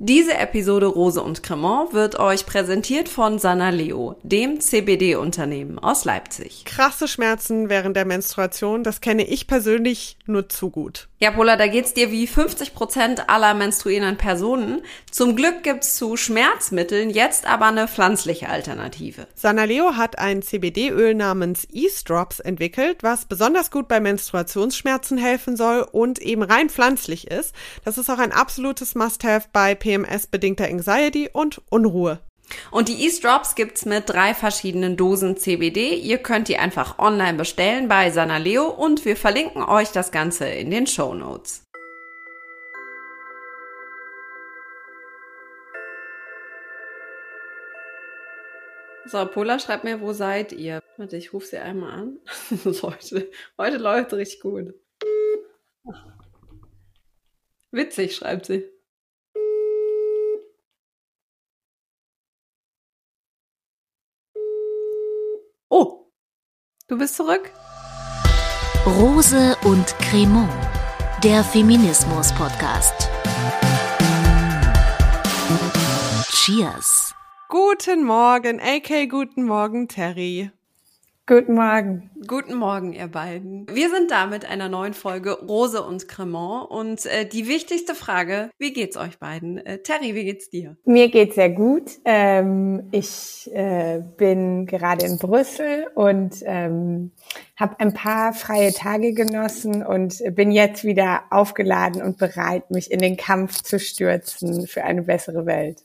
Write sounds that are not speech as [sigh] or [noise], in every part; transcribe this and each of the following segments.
Diese Episode Rose und Cremant wird euch präsentiert von Sanaleo, dem CBD-Unternehmen aus Leipzig. Krasse Schmerzen während der Menstruation, das kenne ich persönlich nur zu gut. Ja, Pola, da geht's dir wie 50 Prozent aller menstruierenden Personen. Zum Glück gibt's zu Schmerzmitteln jetzt aber eine pflanzliche Alternative. Sanaleo hat ein CBD-Öl namens Ease Drops entwickelt, was besonders gut bei Menstruationsschmerzen helfen soll und eben rein pflanzlich ist. Das ist auch ein absolutes Must-have bei PMS-bedingter Anxiety und Unruhe. Und die Ease Drops gibt's mit drei verschiedenen Dosen CBD. Ihr könnt die einfach online bestellen bei Sanaleo und wir verlinken euch das Ganze in den Show Notes. So, Pola schreibt mir, wo seid ihr? Warte, ich rufe sie einmal an. [laughs] heute, heute läuft richtig gut. Witzig, schreibt sie. Oh, du bist zurück? Rose und Cremant, der Feminismus-Podcast. Cheers. Guten Morgen, AK, guten Morgen, Terry. Guten Morgen. Guten Morgen, ihr beiden. Wir sind da mit einer neuen Folge Rose und Cremant und äh, die wichtigste Frage, wie geht's euch beiden? Äh, Terry, wie geht's dir? Mir geht's sehr gut. Ähm, ich äh, bin gerade in Brüssel und ähm, habe ein paar freie Tage genossen und bin jetzt wieder aufgeladen und bereit, mich in den Kampf zu stürzen für eine bessere Welt.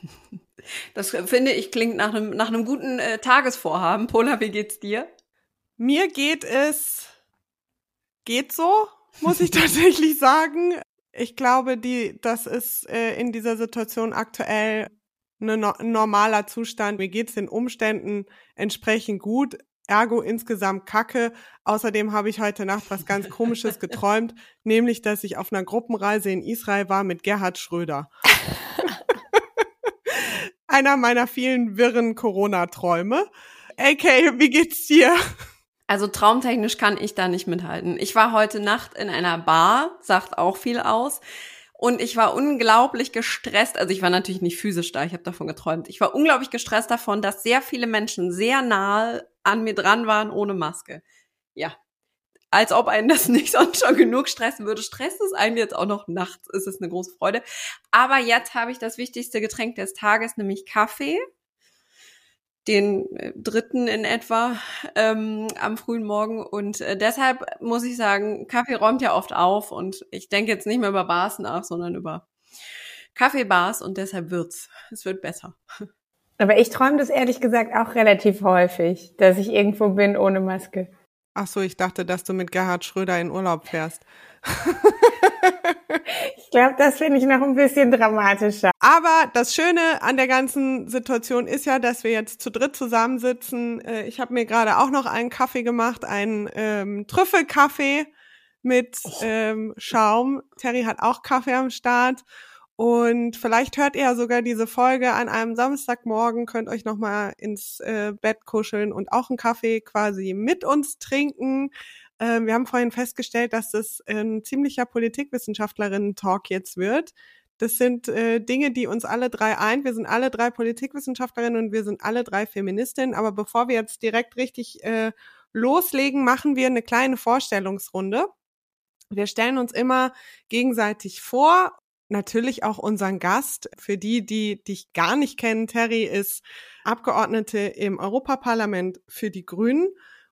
[laughs] Das finde ich klingt nach einem, nach einem guten äh, Tagesvorhaben. Pola, wie geht's dir? Mir geht es, geht so, muss ich [laughs] tatsächlich sagen. Ich glaube, die, das ist äh, in dieser Situation aktuell ein no normaler Zustand. Mir geht's den Umständen entsprechend gut. Ergo insgesamt kacke. Außerdem habe ich heute Nacht was ganz Komisches geträumt, [laughs] nämlich, dass ich auf einer Gruppenreise in Israel war mit Gerhard Schröder. [laughs] einer meiner vielen wirren Corona-Träume. AK, wie geht's dir? Also traumtechnisch kann ich da nicht mithalten. Ich war heute Nacht in einer Bar, sagt auch viel aus. Und ich war unglaublich gestresst. Also ich war natürlich nicht physisch da, ich habe davon geträumt. Ich war unglaublich gestresst davon, dass sehr viele Menschen sehr nahe an mir dran waren ohne Maske. Ja, als ob einen das [laughs] nicht sonst schon genug stressen würde, stresst es einen jetzt auch noch nachts, ist es eine große Freude. Aber jetzt habe ich das wichtigste Getränk des Tages, nämlich Kaffee. Den äh, dritten in etwa ähm, am frühen Morgen. Und äh, deshalb muss ich sagen, Kaffee räumt ja oft auf und ich denke jetzt nicht mehr über Bars nach, sondern über Kaffeebars und deshalb wird's. Es wird besser. [laughs] Aber ich träume das ehrlich gesagt auch relativ häufig, dass ich irgendwo bin ohne Maske. Ach so, ich dachte, dass du mit Gerhard Schröder in Urlaub fährst. ich glaube, das finde ich noch ein bisschen dramatischer. Aber das Schöne an der ganzen Situation ist ja, dass wir jetzt zu dritt zusammensitzen. Äh, ich habe mir gerade auch noch einen Kaffee gemacht, einen ähm, Trüffelkaffee mit oh. ähm, Schaum. Terry hat auch Kaffee am Start. Und vielleicht hört ihr ja sogar diese Folge an einem Samstagmorgen, könnt euch nochmal ins äh, Bett kuscheln und auch einen Kaffee quasi mit uns trinken. Ähm, wir haben vorhin festgestellt, dass das ein ziemlicher Politikwissenschaftlerinnen-Talk jetzt wird. Das sind äh, Dinge, die uns alle drei eint. Wir sind alle drei Politikwissenschaftlerinnen und wir sind alle drei Feministinnen. Aber bevor wir jetzt direkt richtig äh, loslegen, machen wir eine kleine Vorstellungsrunde. Wir stellen uns immer gegenseitig vor natürlich auch unseren Gast. Für die, die dich gar nicht kennen, Terry ist Abgeordnete im Europaparlament für die Grünen.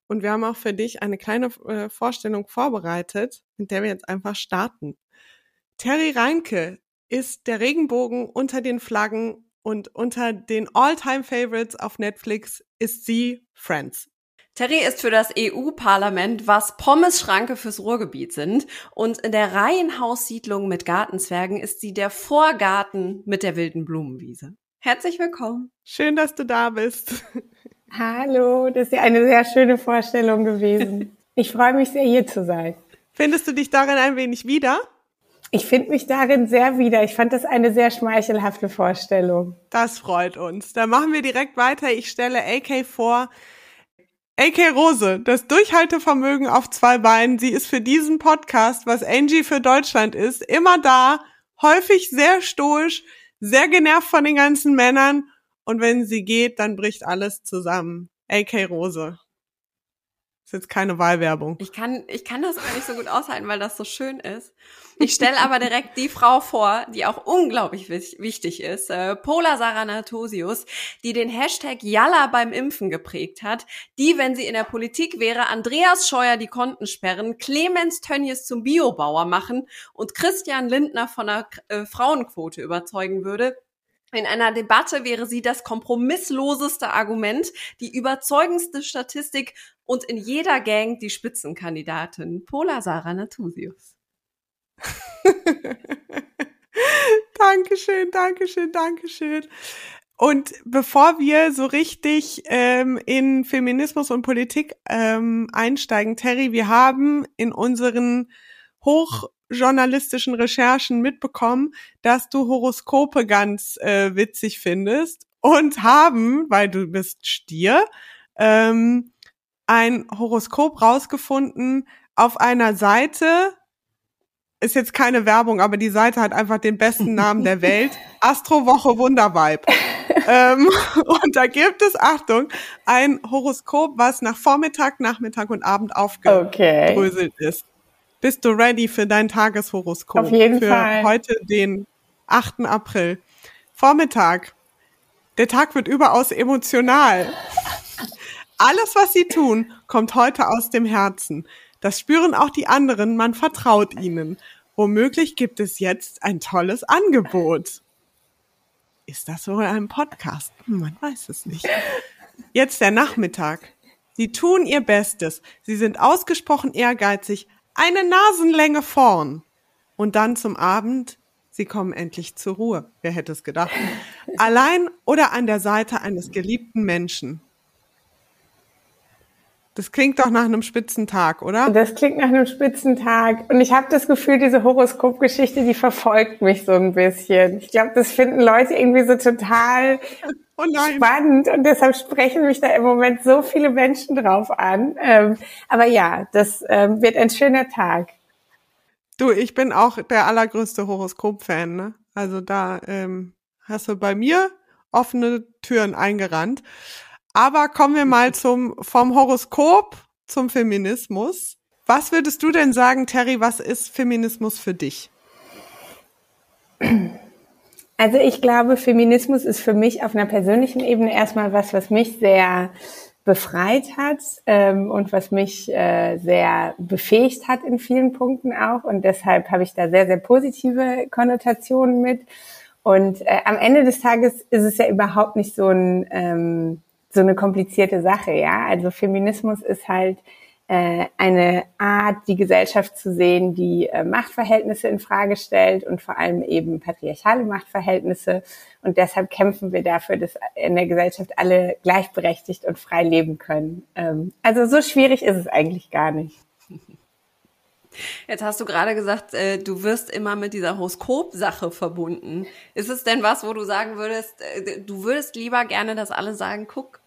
Und wir haben auch für dich eine kleine äh, Vorstellung vorbereitet, mit der wir jetzt einfach starten. Terry Reinke ist der Regenbogen unter den Flaggen und unter den All-Time-Favorites auf Netflix ist sie Friends. Terry ist für das EU-Parlament, was Pommes-Schranke fürs Ruhrgebiet sind. Und in der Reihenhaussiedlung mit Gartenzwergen ist sie der Vorgarten mit der wilden Blumenwiese. Herzlich willkommen. Schön, dass du da bist. Hallo, das ist ja eine sehr schöne Vorstellung gewesen. Ich freue mich sehr, hier zu sein. Findest du dich darin ein wenig wieder? Ich finde mich darin sehr wieder. Ich fand das eine sehr schmeichelhafte Vorstellung. Das freut uns. Dann machen wir direkt weiter. Ich stelle AK vor, AK Rose, das Durchhaltevermögen auf zwei Beinen. Sie ist für diesen Podcast, was Angie für Deutschland ist, immer da. häufig sehr stoisch, sehr genervt von den ganzen Männern und wenn sie geht, dann bricht alles zusammen. AK Rose. Ist jetzt keine Wahlwerbung. Ich kann, ich kann das gar nicht so gut aushalten, weil das so schön ist. Ich stelle aber direkt die Frau vor, die auch unglaublich wichtig ist, äh, Pola Saranatosius, die den Hashtag Yalla beim Impfen geprägt hat, die, wenn sie in der Politik wäre, Andreas Scheuer die Konten sperren, Clemens Tönnies zum Biobauer machen und Christian Lindner von der äh, Frauenquote überzeugen würde, in einer Debatte wäre sie das kompromissloseste Argument, die überzeugendste Statistik und in jeder Gang die Spitzenkandidatin. Pola Sarah Natusius. [laughs] Dankeschön, Dankeschön, Dankeschön. Und bevor wir so richtig ähm, in Feminismus und Politik ähm, einsteigen, Terry, wir haben in unseren hochjournalistischen Recherchen mitbekommen, dass du Horoskope ganz äh, witzig findest und haben, weil du bist Stier, ähm, ein Horoskop rausgefunden auf einer Seite, ist jetzt keine Werbung, aber die Seite hat einfach den besten Namen der Welt. [laughs] Astrowoche Wundervibe. ähm, und da gibt es, Achtung, ein Horoskop, was nach Vormittag, Nachmittag und Abend aufgedröselt okay. ist. Bist du ready für dein Tageshoroskop? Auf jeden für Fall. heute, den 8. April. Vormittag. Der Tag wird überaus emotional. Alles, was sie tun, kommt heute aus dem Herzen. Das spüren auch die anderen, man vertraut ihnen. Womöglich gibt es jetzt ein tolles Angebot. Ist das wohl ein Podcast? Hm, man weiß es nicht. Jetzt der Nachmittag. Sie tun ihr Bestes. Sie sind ausgesprochen ehrgeizig. Eine Nasenlänge vorn. Und dann zum Abend. Sie kommen endlich zur Ruhe. Wer hätte es gedacht? Allein oder an der Seite eines geliebten Menschen. Das klingt doch nach einem Spitzentag, oder? Das klingt nach einem Spitzentag. Und ich habe das Gefühl, diese Horoskopgeschichte, die verfolgt mich so ein bisschen. Ich glaube, das finden Leute irgendwie so total oh spannend. Und deshalb sprechen mich da im Moment so viele Menschen drauf an. Ähm, aber ja, das ähm, wird ein schöner Tag. Du, ich bin auch der allergrößte Horoskop-Fan. Ne? Also da ähm, hast du bei mir offene Türen eingerannt. Aber kommen wir mal zum, vom Horoskop zum Feminismus. Was würdest du denn sagen, Terry, was ist Feminismus für dich? Also ich glaube, Feminismus ist für mich auf einer persönlichen Ebene erstmal was, was mich sehr befreit hat ähm, und was mich äh, sehr befähigt hat in vielen Punkten auch. Und deshalb habe ich da sehr, sehr positive Konnotationen mit. Und äh, am Ende des Tages ist es ja überhaupt nicht so ein ähm, so eine komplizierte Sache, ja. Also Feminismus ist halt äh, eine Art, die Gesellschaft zu sehen, die äh, Machtverhältnisse in Frage stellt und vor allem eben patriarchale Machtverhältnisse. Und deshalb kämpfen wir dafür, dass in der Gesellschaft alle gleichberechtigt und frei leben können. Ähm, also so schwierig ist es eigentlich gar nicht. Jetzt hast du gerade gesagt, äh, du wirst immer mit dieser Horoskop-Sache verbunden. Ist es denn was, wo du sagen würdest, äh, du würdest lieber gerne, dass alle sagen, guck,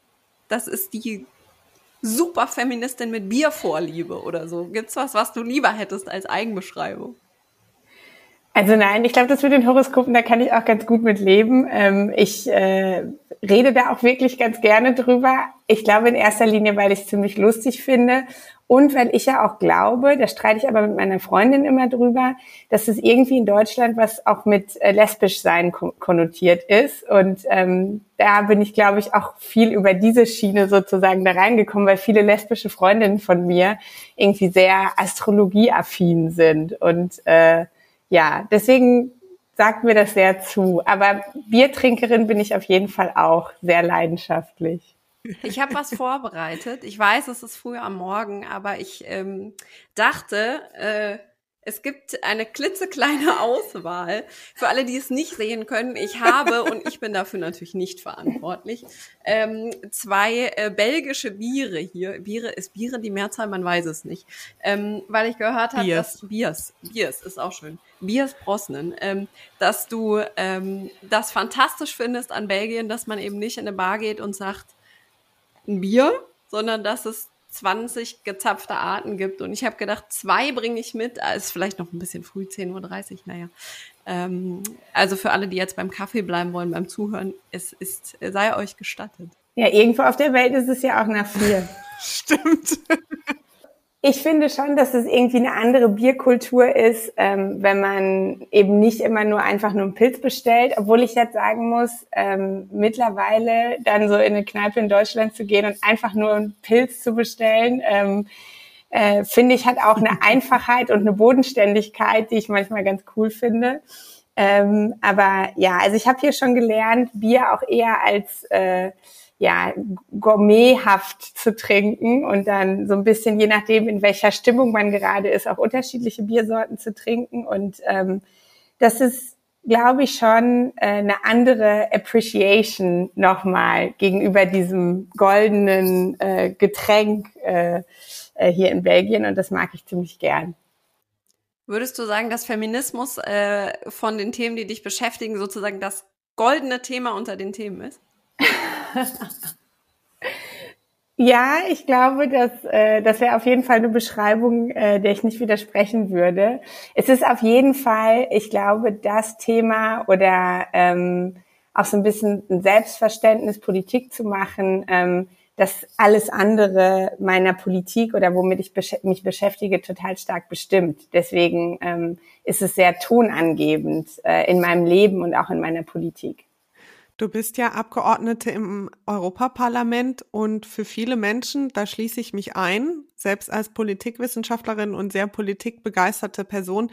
das ist die super Feministin mit Biervorliebe oder so. Gibt's was, was du lieber hättest als Eigenbeschreibung? Also nein, ich glaube, das mit den Horoskopen, da kann ich auch ganz gut mit leben. Ähm, ich äh, rede da auch wirklich ganz gerne drüber. Ich glaube in erster Linie, weil ich es ziemlich lustig finde und weil ich ja auch glaube, da streite ich aber mit meiner Freundin immer drüber, dass es irgendwie in Deutschland was auch mit äh, lesbisch sein konnotiert ist. Und ähm, da bin ich, glaube ich, auch viel über diese Schiene sozusagen da reingekommen, weil viele lesbische Freundinnen von mir irgendwie sehr astrologieaffin sind. Und äh, ja, deswegen sagt mir das sehr zu. Aber Biertrinkerin bin ich auf jeden Fall auch sehr leidenschaftlich. Ich habe was vorbereitet. Ich weiß, es ist früh am Morgen, aber ich ähm, dachte, äh, es gibt eine klitzekleine [laughs] Auswahl. Für alle, die es nicht sehen können, ich habe, und ich bin dafür natürlich nicht verantwortlich, ähm, zwei äh, belgische Biere hier. Biere, ist Biere die Mehrzahl? Man weiß es nicht. Ähm, weil ich gehört habe, dass Biers, Biers ist auch schön. Biers Brosnan, ähm, dass du ähm, das fantastisch findest an Belgien, dass man eben nicht in eine Bar geht und sagt, ein Bier, sondern dass es 20 gezapfte Arten gibt. Und ich habe gedacht, zwei bringe ich mit, ist vielleicht noch ein bisschen früh, 10.30 Uhr, naja. Ähm, also für alle, die jetzt beim Kaffee bleiben wollen, beim Zuhören, es ist, sei euch gestattet. Ja, irgendwo auf der Welt ist es ja auch nach vier. [laughs] Stimmt. Ich finde schon, dass es irgendwie eine andere Bierkultur ist, ähm, wenn man eben nicht immer nur einfach nur einen Pilz bestellt, obwohl ich jetzt sagen muss, ähm, mittlerweile dann so in eine Kneipe in Deutschland zu gehen und einfach nur einen Pilz zu bestellen, ähm, äh, finde ich, hat auch eine [laughs] Einfachheit und eine Bodenständigkeit, die ich manchmal ganz cool finde. Ähm, aber ja, also ich habe hier schon gelernt, Bier auch eher als äh, ja, gourmethaft zu trinken und dann so ein bisschen, je nachdem, in welcher Stimmung man gerade ist, auch unterschiedliche Biersorten zu trinken. Und ähm, das ist, glaube ich, schon äh, eine andere Appreciation nochmal gegenüber diesem goldenen äh, Getränk äh, äh, hier in Belgien. Und das mag ich ziemlich gern. Würdest du sagen, dass Feminismus äh, von den Themen, die dich beschäftigen, sozusagen das goldene Thema unter den Themen ist? [laughs] [laughs] Ja, ich glaube, dass äh, das wäre auf jeden Fall eine Beschreibung, äh, der ich nicht widersprechen würde. Es ist auf jeden Fall, ich glaube, das Thema oder ähm, auch so ein bisschen ein Selbstverständnis, Politik zu machen, ähm, dass alles andere meiner Politik oder womit ich besch mich beschäftige, total stark bestimmt. Deswegen ähm, ist es sehr tonangebend äh, in meinem Leben und auch in meiner Politik. Du bist ja Abgeordnete im Europaparlament und für viele Menschen, da schließe ich mich ein, selbst als Politikwissenschaftlerin und sehr politikbegeisterte Person,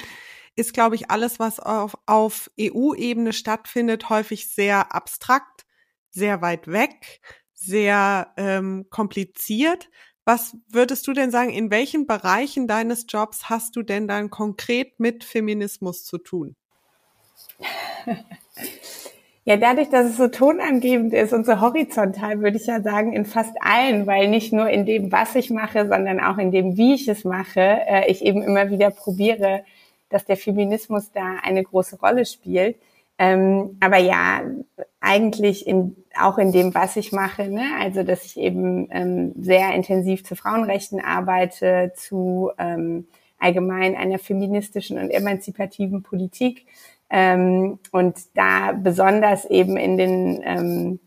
ist, glaube ich, alles, was auf, auf EU-Ebene stattfindet, häufig sehr abstrakt, sehr weit weg, sehr ähm, kompliziert. Was würdest du denn sagen, in welchen Bereichen deines Jobs hast du denn dann konkret mit Feminismus zu tun? [laughs] Ja, dadurch, dass es so tonangebend ist und so horizontal, würde ich ja sagen, in fast allen, weil nicht nur in dem, was ich mache, sondern auch in dem, wie ich es mache, äh, ich eben immer wieder probiere, dass der Feminismus da eine große Rolle spielt. Ähm, aber ja, eigentlich in, auch in dem, was ich mache, ne? also dass ich eben ähm, sehr intensiv zu Frauenrechten arbeite, zu ähm, allgemein einer feministischen und emanzipativen Politik, ähm, und da besonders eben in den ähm,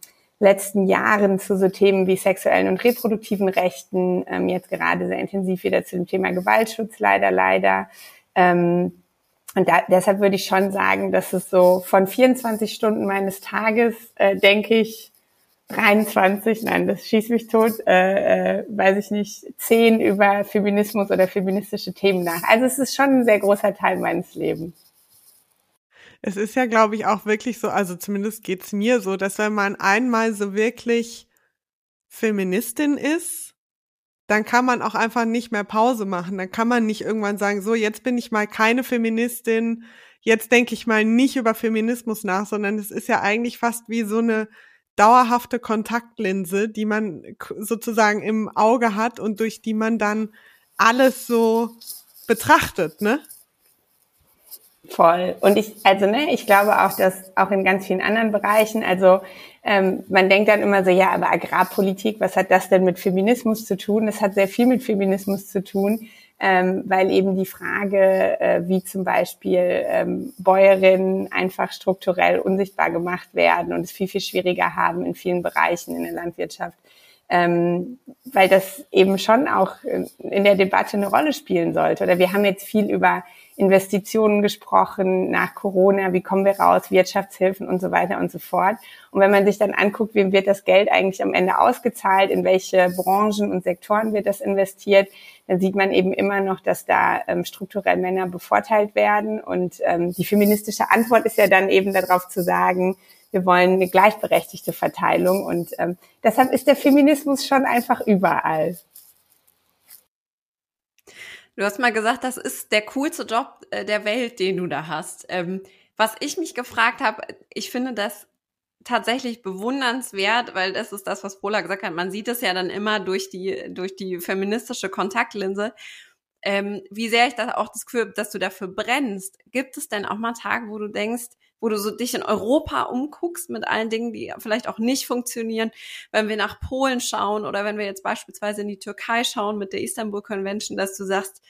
letzten Jahren zu so Themen wie sexuellen und reproduktiven Rechten, ähm, jetzt gerade sehr intensiv wieder zu dem Thema Gewaltschutz, leider, leider. Ähm, und da, deshalb würde ich schon sagen, dass es so von 24 Stunden meines Tages, äh, denke ich, 23, nein, das schießt mich tot, äh, äh, weiß ich nicht, 10 über Feminismus oder feministische Themen nach. Also es ist schon ein sehr großer Teil meines Lebens. Es ist ja, glaube ich, auch wirklich so, also zumindest geht's mir so, dass wenn man einmal so wirklich Feministin ist, dann kann man auch einfach nicht mehr Pause machen. Dann kann man nicht irgendwann sagen, so, jetzt bin ich mal keine Feministin, jetzt denke ich mal nicht über Feminismus nach, sondern es ist ja eigentlich fast wie so eine dauerhafte Kontaktlinse, die man sozusagen im Auge hat und durch die man dann alles so betrachtet, ne? Voll. Und ich, also ne, ich glaube auch, dass auch in ganz vielen anderen Bereichen, also ähm, man denkt dann immer so, ja, aber Agrarpolitik, was hat das denn mit Feminismus zu tun? Das hat sehr viel mit Feminismus zu tun, ähm, weil eben die Frage, äh, wie zum Beispiel ähm, Bäuerinnen einfach strukturell unsichtbar gemacht werden und es viel, viel schwieriger haben in vielen Bereichen in der Landwirtschaft. Ähm, weil das eben schon auch in der Debatte eine Rolle spielen sollte. Oder wir haben jetzt viel über Investitionen gesprochen nach Corona, wie kommen wir raus, Wirtschaftshilfen und so weiter und so fort. Und wenn man sich dann anguckt, wem wird das Geld eigentlich am Ende ausgezahlt, in welche Branchen und Sektoren wird das investiert, dann sieht man eben immer noch, dass da ähm, strukturell Männer bevorteilt werden. Und ähm, die feministische Antwort ist ja dann eben darauf zu sagen, wir wollen eine gleichberechtigte Verteilung. Und ähm, deshalb ist der Feminismus schon einfach überall. Du hast mal gesagt, das ist der coolste Job äh, der Welt, den du da hast. Ähm, was ich mich gefragt habe, ich finde das tatsächlich bewundernswert, weil das ist das, was Pola gesagt hat. Man sieht es ja dann immer durch die, durch die feministische Kontaktlinse. Ähm, wie sehr ich da auch das Gefühl, dass du dafür brennst. Gibt es denn auch mal Tage, wo du denkst, wo du so dich in Europa umguckst mit allen Dingen, die vielleicht auch nicht funktionieren, wenn wir nach Polen schauen oder wenn wir jetzt beispielsweise in die Türkei schauen mit der Istanbul Convention, dass du sagst,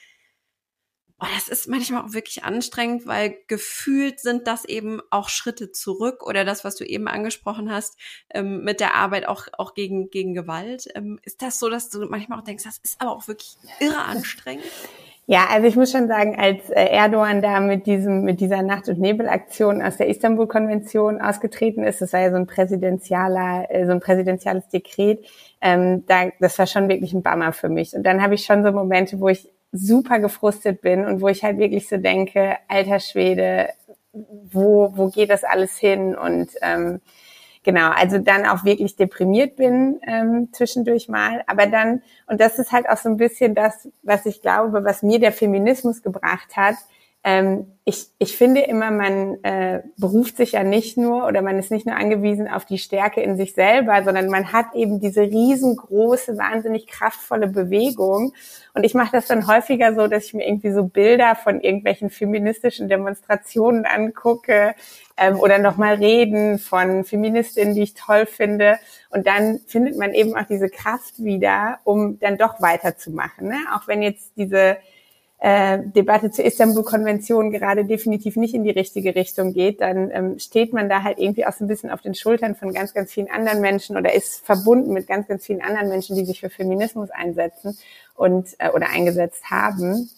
oh, das ist manchmal auch wirklich anstrengend, weil gefühlt sind das eben auch Schritte zurück oder das, was du eben angesprochen hast, ähm, mit der Arbeit auch, auch gegen, gegen Gewalt. Ähm, ist das so, dass du manchmal auch denkst, das ist aber auch wirklich irre anstrengend? Ja, also ich muss schon sagen, als äh, Erdogan da mit diesem, mit dieser Nacht- und Nebelaktion aus der Istanbul-Konvention ausgetreten ist, das war ja so ein präsidentialer, äh, so ein präsidentiales Dekret, ähm, da, das war schon wirklich ein Bummer für mich. Und dann habe ich schon so Momente, wo ich super gefrustet bin und wo ich halt wirklich so denke, alter Schwede, wo, wo geht das alles hin? Und ähm, genau, also dann auch wirklich deprimiert bin ähm, zwischendurch mal. Aber dann, und das ist halt auch so ein bisschen das, was ich glaube, was mir der Feminismus gebracht hat, ähm, ich, ich finde immer, man äh, beruft sich ja nicht nur oder man ist nicht nur angewiesen auf die Stärke in sich selber, sondern man hat eben diese riesengroße, wahnsinnig kraftvolle Bewegung. Und ich mache das dann häufiger so, dass ich mir irgendwie so Bilder von irgendwelchen feministischen Demonstrationen angucke ähm, oder nochmal Reden von Feministinnen, die ich toll finde. Und dann findet man eben auch diese Kraft wieder, um dann doch weiterzumachen. Ne? Auch wenn jetzt diese äh, Debatte zur Istanbul-Konvention gerade definitiv nicht in die richtige Richtung geht, dann ähm, steht man da halt irgendwie auch so ein bisschen auf den Schultern von ganz, ganz vielen anderen Menschen oder ist verbunden mit ganz, ganz vielen anderen Menschen, die sich für Feminismus einsetzen und äh, oder eingesetzt haben.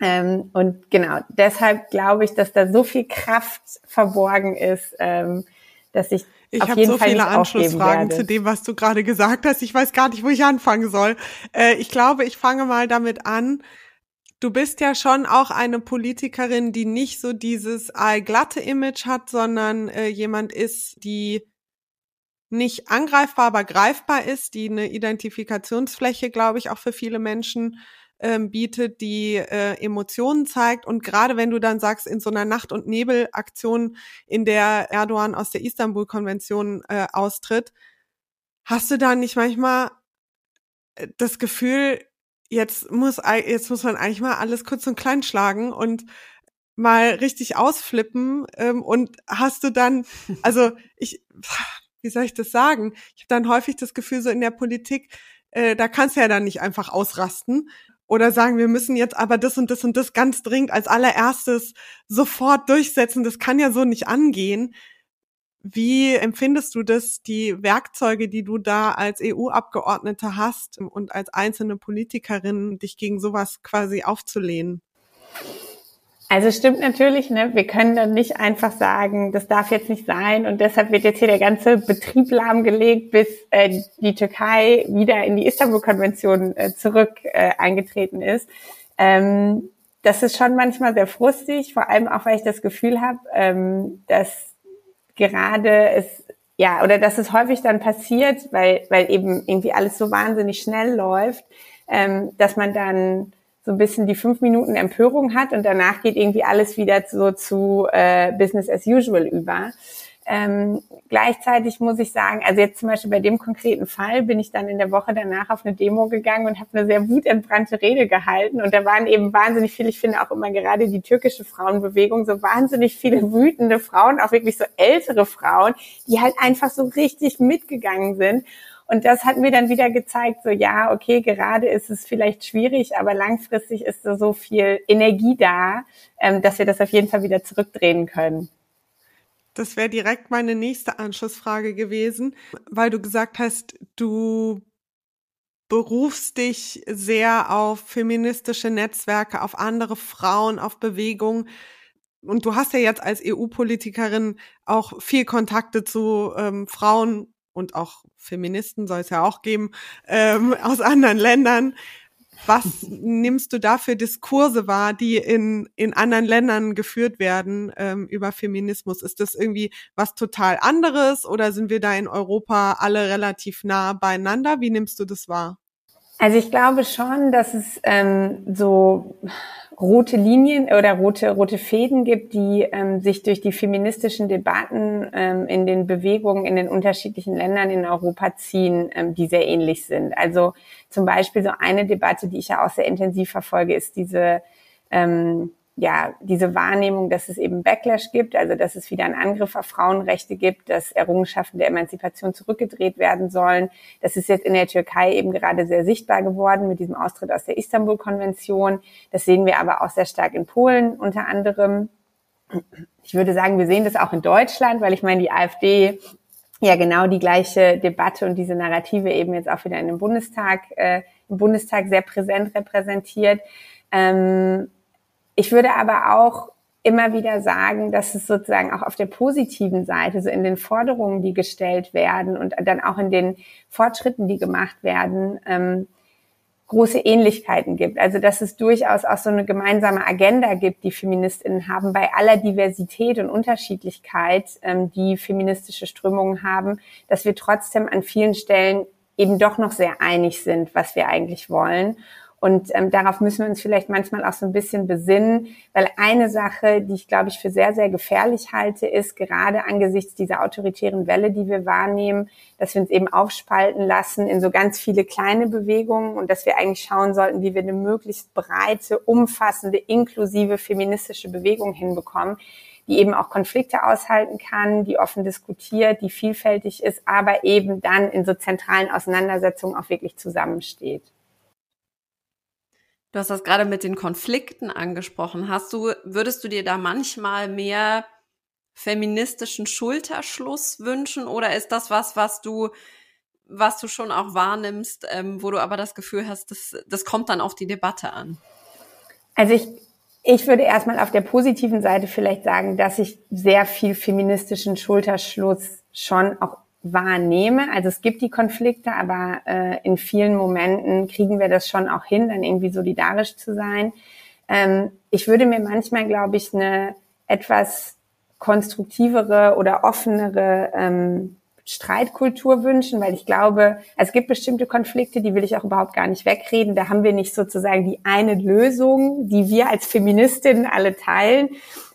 Ähm, und genau, deshalb glaube ich, dass da so viel Kraft verborgen ist, ähm, dass ich ich habe so Fall viele Anschlussfragen zu dem, was du gerade gesagt hast. Ich weiß gar nicht, wo ich anfangen soll. Äh, ich glaube, ich fange mal damit an, du bist ja schon auch eine Politikerin, die nicht so dieses allglatte Image hat, sondern äh, jemand ist, die nicht angreifbar, aber greifbar ist, die eine Identifikationsfläche, glaube ich, auch für viele Menschen ähm, bietet, die äh, Emotionen zeigt. Und gerade wenn du dann sagst, in so einer Nacht- und Nebelaktion, in der Erdogan aus der Istanbul-Konvention äh, austritt, hast du da nicht manchmal äh, das Gefühl, jetzt muss, jetzt muss man eigentlich mal alles kurz und klein schlagen und mal richtig ausflippen ähm, und hast du dann, [laughs] also ich, wie soll ich das sagen? Ich habe dann häufig das Gefühl, so in der Politik, äh, da kannst du ja dann nicht einfach ausrasten oder sagen, wir müssen jetzt aber das und das und das ganz dringend als allererstes sofort durchsetzen. Das kann ja so nicht angehen. Wie empfindest du das, die Werkzeuge, die du da als EU-Abgeordnete hast und als einzelne Politikerin, dich gegen sowas quasi aufzulehnen? Also stimmt natürlich, ne? Wir können dann nicht einfach sagen, das darf jetzt nicht sein und deshalb wird jetzt hier der ganze Betrieb lahmgelegt, bis äh, die Türkei wieder in die Istanbul-Konvention äh, zurück äh, eingetreten ist. Ähm, das ist schon manchmal sehr frustig, vor allem auch, weil ich das Gefühl habe, ähm, dass gerade es ja oder dass es häufig dann passiert, weil weil eben irgendwie alles so wahnsinnig schnell läuft, ähm, dass man dann so ein bisschen die fünf Minuten Empörung hat und danach geht irgendwie alles wieder so zu äh, Business as usual über. Ähm, gleichzeitig muss ich sagen, also jetzt zum Beispiel bei dem konkreten Fall bin ich dann in der Woche danach auf eine Demo gegangen und habe eine sehr wutentbrannte Rede gehalten. Und da waren eben wahnsinnig viele, ich finde auch immer gerade die türkische Frauenbewegung, so wahnsinnig viele wütende Frauen, auch wirklich so ältere Frauen, die halt einfach so richtig mitgegangen sind. Und das hat mir dann wieder gezeigt, so ja, okay, gerade ist es vielleicht schwierig, aber langfristig ist da so viel Energie da, ähm, dass wir das auf jeden Fall wieder zurückdrehen können. Das wäre direkt meine nächste Anschlussfrage gewesen, weil du gesagt hast, du berufst dich sehr auf feministische Netzwerke, auf andere Frauen, auf Bewegungen. Und du hast ja jetzt als EU-Politikerin auch viel Kontakte zu ähm, Frauen und auch Feministen soll es ja auch geben, ähm, [laughs] aus anderen Ländern. Was nimmst du da für Diskurse wahr, die in, in anderen Ländern geführt werden ähm, über Feminismus? Ist das irgendwie was total anderes oder sind wir da in Europa alle relativ nah beieinander? Wie nimmst du das wahr? Also ich glaube schon, dass es ähm, so rote Linien oder rote, rote Fäden gibt, die ähm, sich durch die feministischen Debatten ähm, in den Bewegungen in den unterschiedlichen Ländern in Europa ziehen, ähm, die sehr ähnlich sind. Also zum Beispiel so eine Debatte, die ich ja auch sehr intensiv verfolge, ist diese ähm, ja, diese Wahrnehmung, dass es eben Backlash gibt, also dass es wieder einen Angriff auf Frauenrechte gibt, dass Errungenschaften der Emanzipation zurückgedreht werden sollen. Das ist jetzt in der Türkei eben gerade sehr sichtbar geworden mit diesem Austritt aus der Istanbul-Konvention. Das sehen wir aber auch sehr stark in Polen unter anderem. Ich würde sagen, wir sehen das auch in Deutschland, weil ich meine, die AfD ja genau die gleiche Debatte und diese Narrative eben jetzt auch wieder in dem Bundestag, äh, im Bundestag sehr präsent repräsentiert. Ähm, ich würde aber auch immer wieder sagen, dass es sozusagen auch auf der positiven Seite, so in den Forderungen, die gestellt werden und dann auch in den Fortschritten, die gemacht werden, ähm, große Ähnlichkeiten gibt. Also dass es durchaus auch so eine gemeinsame Agenda gibt, die Feministinnen haben, bei aller Diversität und Unterschiedlichkeit, ähm, die feministische Strömungen haben, dass wir trotzdem an vielen Stellen eben doch noch sehr einig sind, was wir eigentlich wollen. Und ähm, darauf müssen wir uns vielleicht manchmal auch so ein bisschen besinnen, weil eine Sache, die ich glaube ich für sehr, sehr gefährlich halte, ist gerade angesichts dieser autoritären Welle, die wir wahrnehmen, dass wir uns eben aufspalten lassen in so ganz viele kleine Bewegungen und dass wir eigentlich schauen sollten, wie wir eine möglichst breite, umfassende, inklusive feministische Bewegung hinbekommen, die eben auch Konflikte aushalten kann, die offen diskutiert, die vielfältig ist, aber eben dann in so zentralen Auseinandersetzungen auch wirklich zusammensteht. Du hast das gerade mit den Konflikten angesprochen. Hast du, würdest du dir da manchmal mehr feministischen Schulterschluss wünschen oder ist das was, was du, was du schon auch wahrnimmst, ähm, wo du aber das Gefühl hast, das, das kommt dann auf die Debatte an? Also ich, ich würde erstmal auf der positiven Seite vielleicht sagen, dass ich sehr viel feministischen Schulterschluss schon auch wahrnehme. Also es gibt die Konflikte, aber äh, in vielen Momenten kriegen wir das schon auch hin, dann irgendwie solidarisch zu sein. Ähm, ich würde mir manchmal, glaube ich, eine etwas konstruktivere oder offenere ähm, Streitkultur wünschen, weil ich glaube, es gibt bestimmte Konflikte, die will ich auch überhaupt gar nicht wegreden. Da haben wir nicht sozusagen die eine Lösung, die wir als Feministinnen alle teilen,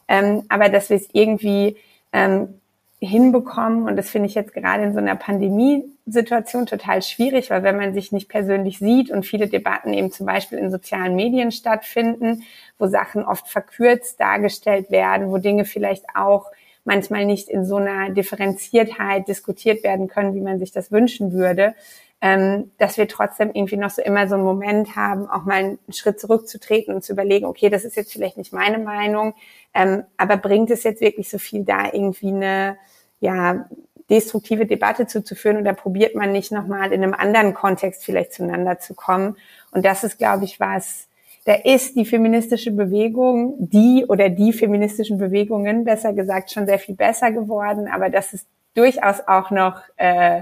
ähm, aber dass wir es irgendwie ähm, hinbekommen. Und das finde ich jetzt gerade in so einer Pandemiesituation total schwierig, weil wenn man sich nicht persönlich sieht und viele Debatten eben zum Beispiel in sozialen Medien stattfinden, wo Sachen oft verkürzt dargestellt werden, wo Dinge vielleicht auch manchmal nicht in so einer Differenziertheit diskutiert werden können, wie man sich das wünschen würde, ähm, dass wir trotzdem irgendwie noch so immer so einen Moment haben, auch mal einen Schritt zurückzutreten und zu überlegen, okay, das ist jetzt vielleicht nicht meine Meinung, ähm, aber bringt es jetzt wirklich so viel da irgendwie eine ja, destruktive Debatte zuzuführen oder probiert man nicht nochmal in einem anderen Kontext vielleicht zueinander zu kommen. Und das ist, glaube ich, was, da ist die feministische Bewegung, die oder die feministischen Bewegungen, besser gesagt, schon sehr viel besser geworden, aber das ist durchaus auch noch, äh,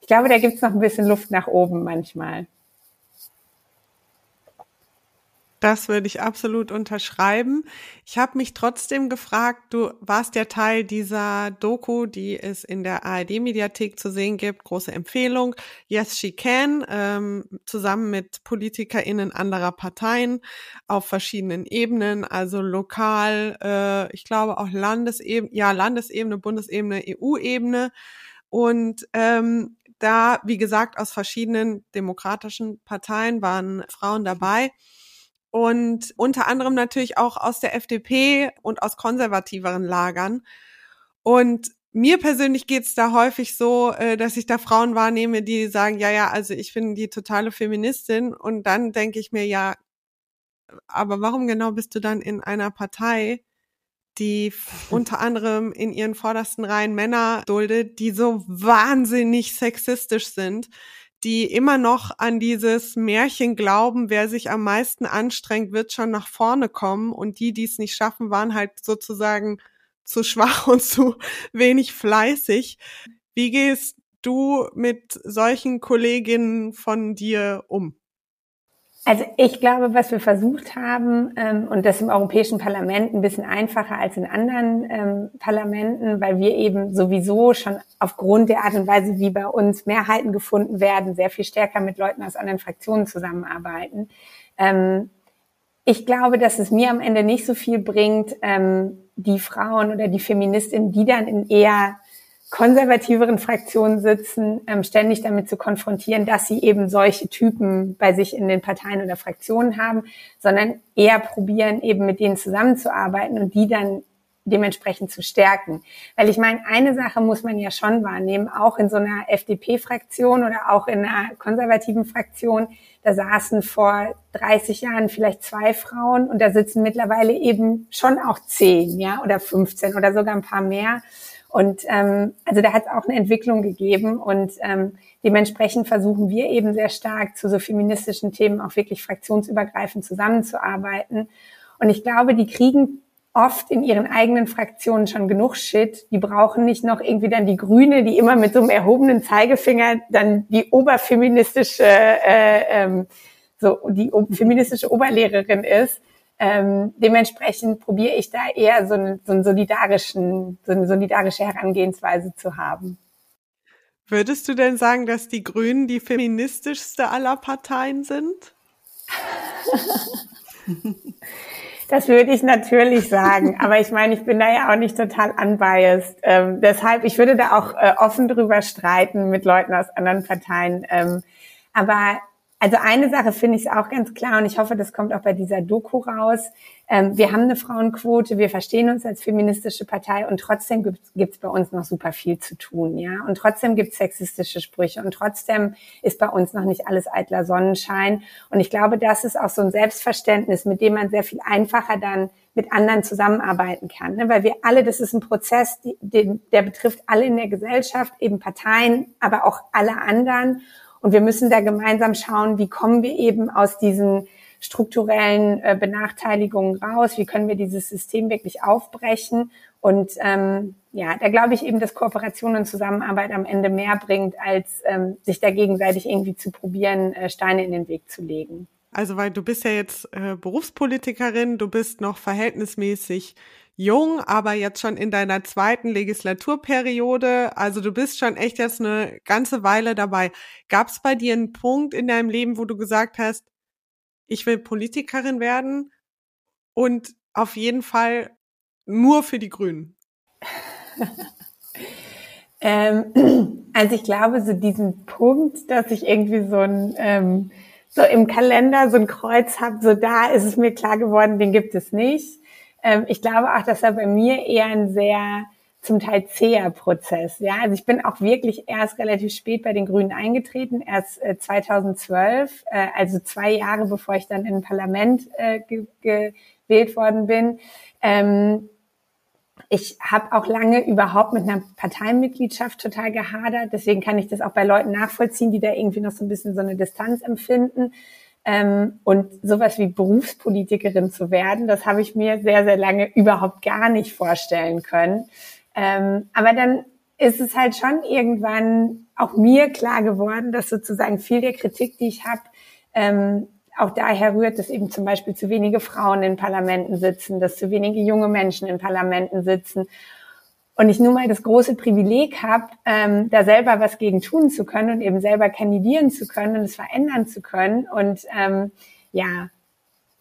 ich glaube, da gibt es noch ein bisschen Luft nach oben manchmal. Das würde ich absolut unterschreiben. Ich habe mich trotzdem gefragt, du warst ja Teil dieser Doku, die es in der ARD-Mediathek zu sehen gibt. Große Empfehlung. Yes, She Can, ähm, zusammen mit PolitikerInnen anderer Parteien auf verschiedenen Ebenen, also lokal, äh, ich glaube auch Landesebene, ja, Landesebene, Bundesebene, EU-Ebene. Und ähm, da, wie gesagt, aus verschiedenen demokratischen Parteien waren Frauen dabei und unter anderem natürlich auch aus der FDP und aus konservativeren Lagern. Und mir persönlich geht's da häufig so, äh, dass ich da Frauen wahrnehme, die sagen, ja, ja, also ich bin die totale Feministin. Und dann denke ich mir, ja, aber warum genau bist du dann in einer Partei, die [laughs] unter anderem in ihren vordersten Reihen Männer duldet, die so wahnsinnig sexistisch sind? Die immer noch an dieses Märchen glauben, wer sich am meisten anstrengt, wird schon nach vorne kommen. Und die, die es nicht schaffen, waren halt sozusagen zu [laughs] schwach und zu wenig fleißig. Wie gehst du mit solchen Kolleginnen von dir um? Also ich glaube, was wir versucht haben, ähm, und das im Europäischen Parlament ein bisschen einfacher als in anderen ähm, Parlamenten, weil wir eben sowieso schon aufgrund der Art und Weise, wie bei uns Mehrheiten gefunden werden, sehr viel stärker mit Leuten aus anderen Fraktionen zusammenarbeiten. Ähm, ich glaube, dass es mir am Ende nicht so viel bringt, ähm, die Frauen oder die Feministinnen, die dann in eher konservativeren Fraktionen sitzen, ähm, ständig damit zu konfrontieren, dass sie eben solche Typen bei sich in den Parteien oder Fraktionen haben, sondern eher probieren, eben mit denen zusammenzuarbeiten und die dann dementsprechend zu stärken. Weil ich meine, eine Sache muss man ja schon wahrnehmen, auch in so einer FDP-Fraktion oder auch in einer konservativen Fraktion, da saßen vor 30 Jahren vielleicht zwei Frauen und da sitzen mittlerweile eben schon auch zehn, ja, oder 15 oder sogar ein paar mehr. Und ähm, also da hat es auch eine Entwicklung gegeben und ähm, dementsprechend versuchen wir eben sehr stark zu so feministischen Themen auch wirklich fraktionsübergreifend zusammenzuarbeiten. Und ich glaube, die kriegen oft in ihren eigenen Fraktionen schon genug Shit. Die brauchen nicht noch irgendwie dann die Grüne, die immer mit so einem erhobenen Zeigefinger dann die oberfeministische, äh, ähm, so die feministische Oberlehrerin ist. Ähm, dementsprechend probiere ich da eher so, einen, so einen solidarischen, so eine solidarische Herangehensweise zu haben. Würdest du denn sagen, dass die Grünen die feministischste aller Parteien sind? [laughs] Das würde ich natürlich sagen. Aber ich meine, ich bin da ja auch nicht total unbiased. Ähm, deshalb, ich würde da auch äh, offen drüber streiten mit Leuten aus anderen Parteien. Ähm, aber also eine Sache finde ich auch ganz klar und ich hoffe, das kommt auch bei dieser Doku raus. Ähm, wir haben eine Frauenquote, wir verstehen uns als feministische Partei und trotzdem gibt es bei uns noch super viel zu tun, ja. Und trotzdem gibt es sexistische Sprüche und trotzdem ist bei uns noch nicht alles eitler Sonnenschein. Und ich glaube, das ist auch so ein Selbstverständnis, mit dem man sehr viel einfacher dann mit anderen zusammenarbeiten kann. Ne? Weil wir alle, das ist ein Prozess, die, den, der betrifft alle in der Gesellschaft, eben Parteien, aber auch alle anderen. Und wir müssen da gemeinsam schauen, wie kommen wir eben aus diesen strukturellen äh, Benachteiligungen raus, wie können wir dieses System wirklich aufbrechen. Und ähm, ja, da glaube ich eben, dass Kooperation und Zusammenarbeit am Ende mehr bringt, als ähm, sich da gegenseitig irgendwie zu probieren, äh, Steine in den Weg zu legen. Also, weil du bist ja jetzt äh, Berufspolitikerin, du bist noch verhältnismäßig jung, aber jetzt schon in deiner zweiten Legislaturperiode. Also du bist schon echt jetzt eine ganze Weile dabei. Gab es bei dir einen Punkt in deinem Leben, wo du gesagt hast, ich will Politikerin werden und auf jeden Fall nur für die Grünen? [laughs] ähm, [clears throat] also ich glaube, so diesen Punkt, dass ich irgendwie so ein ähm, so im Kalender so ein Kreuz habe, so da ist es mir klar geworden, den gibt es nicht. Ähm, ich glaube auch, dass er bei mir eher ein sehr zum Teil zäher Prozess. Ja, also ich bin auch wirklich erst relativ spät bei den Grünen eingetreten, erst äh, 2012, äh, also zwei Jahre bevor ich dann in ein Parlament äh, ge gewählt worden bin. Ähm, ich habe auch lange überhaupt mit einer Parteimitgliedschaft total gehadert. Deswegen kann ich das auch bei Leuten nachvollziehen, die da irgendwie noch so ein bisschen so eine Distanz empfinden. Ähm, und sowas wie Berufspolitikerin zu werden, das habe ich mir sehr, sehr lange überhaupt gar nicht vorstellen können. Ähm, aber dann ist es halt schon irgendwann auch mir klar geworden, dass sozusagen viel der Kritik, die ich habe, ähm, auch daher rührt, dass eben zum Beispiel zu wenige Frauen in Parlamenten sitzen, dass zu wenige junge Menschen in Parlamenten sitzen und ich nun mal das große Privileg habe, ähm, da selber was gegen tun zu können und eben selber kandidieren zu können und es verändern zu können. Und ähm, ja,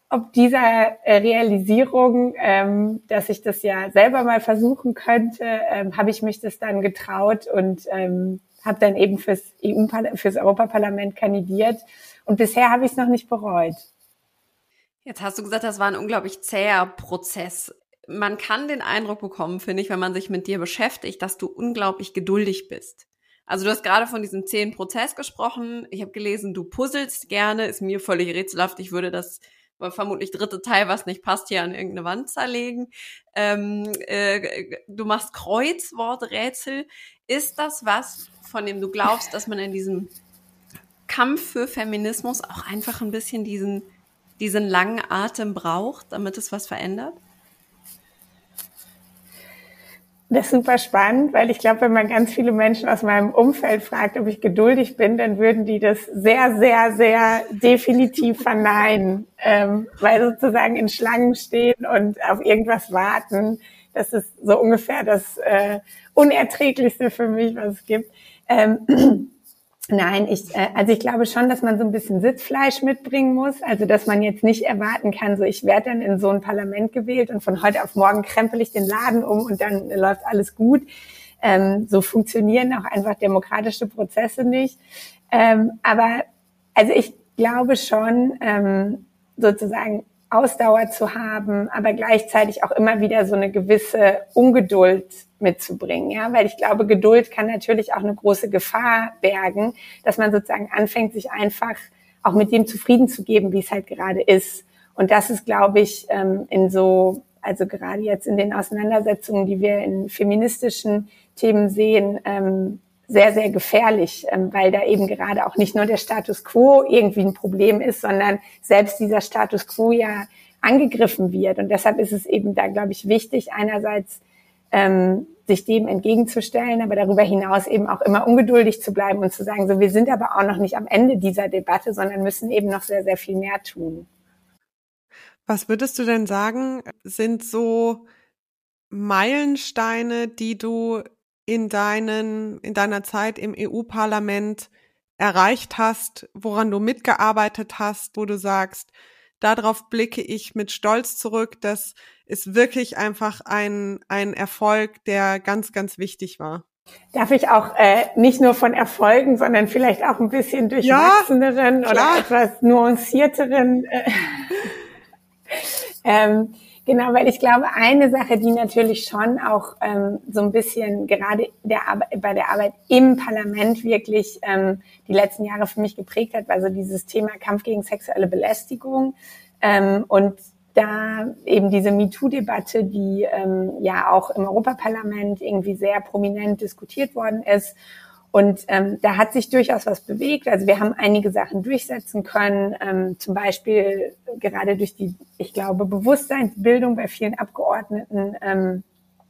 ob dieser äh, Realisierung, ähm, dass ich das ja selber mal versuchen könnte, ähm, habe ich mich das dann getraut und ähm, habe dann eben fürs EU fürs Europaparlament kandidiert und bisher habe ich es noch nicht bereut. Jetzt hast du gesagt, das war ein unglaublich zäher Prozess man kann den Eindruck bekommen, finde ich, wenn man sich mit dir beschäftigt, dass du unglaublich geduldig bist. Also du hast gerade von diesem zehn Prozess gesprochen. Ich habe gelesen, du puzzelst gerne, ist mir völlig rätselhaft. Ich würde das vermutlich dritte Teil, was nicht passt, hier an irgendeine Wand zerlegen. Ähm, äh, du machst Kreuzworträtsel. Ist das was, von dem du glaubst, dass man in diesem Kampf für Feminismus auch einfach ein bisschen diesen, diesen langen Atem braucht, damit es was verändert? Das ist super spannend, weil ich glaube, wenn man ganz viele Menschen aus meinem Umfeld fragt, ob ich geduldig bin, dann würden die das sehr, sehr, sehr definitiv [laughs] verneinen, ähm, weil sozusagen in Schlangen stehen und auf irgendwas warten. Das ist so ungefähr das äh, Unerträglichste für mich, was es gibt. Ähm, Nein, ich, äh, also ich glaube schon, dass man so ein bisschen Sitzfleisch mitbringen muss. Also dass man jetzt nicht erwarten kann, so ich werde dann in so ein Parlament gewählt und von heute auf morgen krempel ich den Laden um und dann läuft alles gut. Ähm, so funktionieren auch einfach demokratische Prozesse nicht. Ähm, aber also ich glaube schon, ähm, sozusagen Ausdauer zu haben, aber gleichzeitig auch immer wieder so eine gewisse Ungeduld mitzubringen, ja, weil ich glaube, Geduld kann natürlich auch eine große Gefahr bergen, dass man sozusagen anfängt, sich einfach auch mit dem zufrieden zu geben, wie es halt gerade ist. Und das ist, glaube ich, ähm, in so, also gerade jetzt in den Auseinandersetzungen, die wir in feministischen Themen sehen, ähm, sehr, sehr gefährlich, ähm, weil da eben gerade auch nicht nur der Status quo irgendwie ein Problem ist, sondern selbst dieser Status quo ja angegriffen wird. Und deshalb ist es eben da, glaube ich, wichtig, einerseits ähm, sich dem entgegenzustellen, aber darüber hinaus eben auch immer ungeduldig zu bleiben und zu sagen, so wir sind aber auch noch nicht am Ende dieser Debatte, sondern müssen eben noch sehr, sehr viel mehr tun. Was würdest du denn sagen, sind so Meilensteine, die du in deinen, in deiner Zeit im EU-Parlament erreicht hast, woran du mitgearbeitet hast, wo du sagst, darauf blicke ich mit Stolz zurück. Das ist wirklich einfach ein, ein Erfolg, der ganz, ganz wichtig war. Darf ich auch äh, nicht nur von Erfolgen, sondern vielleicht auch ein bisschen durchwachseneren ja, oder etwas nuancierteren äh, [laughs] ähm, Genau, weil ich glaube, eine Sache, die natürlich schon auch ähm, so ein bisschen gerade der bei der Arbeit im Parlament wirklich ähm, die letzten Jahre für mich geprägt hat, war so dieses Thema Kampf gegen sexuelle Belästigung. Ähm, und da eben diese MeToo-Debatte, die ähm, ja auch im Europaparlament irgendwie sehr prominent diskutiert worden ist und ähm, da hat sich durchaus was bewegt. Also wir haben einige Sachen durchsetzen können, ähm, zum Beispiel gerade durch die, ich glaube, Bewusstseinsbildung bei vielen Abgeordneten ähm,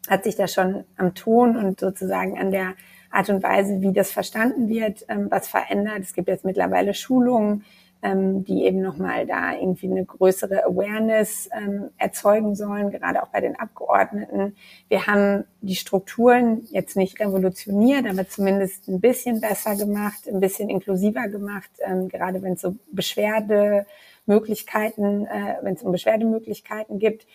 hat sich da schon am Ton und sozusagen an der Art und Weise, wie das verstanden wird, ähm, was verändert. Es gibt jetzt mittlerweile Schulungen ähm, die eben nochmal da irgendwie eine größere Awareness ähm, erzeugen sollen, gerade auch bei den Abgeordneten. Wir haben die Strukturen jetzt nicht revolutioniert, aber zumindest ein bisschen besser gemacht, ein bisschen inklusiver gemacht, ähm, gerade wenn es so Beschwerdemöglichkeiten, äh, wenn es um Beschwerdemöglichkeiten gibt.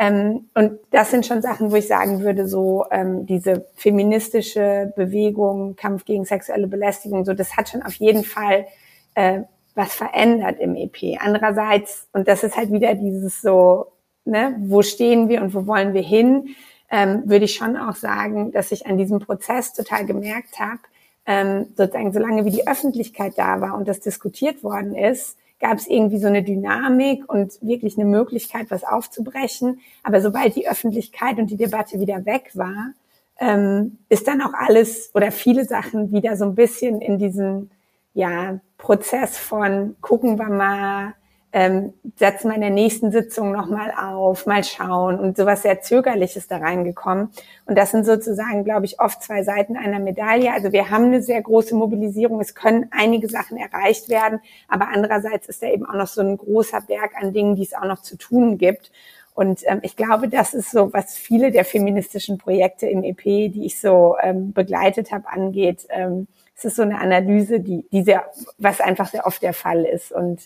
Ähm, und das sind schon Sachen, wo ich sagen würde, so ähm, diese feministische Bewegung, Kampf gegen sexuelle Belästigung, so das hat schon auf jeden Fall äh, was verändert im EP. Andererseits, und das ist halt wieder dieses so, ne, wo stehen wir und wo wollen wir hin, ähm, würde ich schon auch sagen, dass ich an diesem Prozess total gemerkt habe, ähm, sozusagen solange wie die Öffentlichkeit da war und das diskutiert worden ist, gab es irgendwie so eine Dynamik und wirklich eine Möglichkeit, was aufzubrechen. Aber sobald die Öffentlichkeit und die Debatte wieder weg war, ähm, ist dann auch alles oder viele Sachen wieder so ein bisschen in diesen ja, Prozess von gucken wir mal, ähm, setzen wir in der nächsten Sitzung nochmal auf, mal schauen und sowas sehr Zögerliches da reingekommen. Und das sind sozusagen, glaube ich, oft zwei Seiten einer Medaille. Also wir haben eine sehr große Mobilisierung, es können einige Sachen erreicht werden, aber andererseits ist da eben auch noch so ein großer Berg an Dingen, die es auch noch zu tun gibt. Und ähm, ich glaube, das ist so, was viele der feministischen Projekte im EP, die ich so ähm, begleitet habe, angeht. Ähm, es ist so eine Analyse, die, die sehr, was einfach sehr oft der Fall ist. Und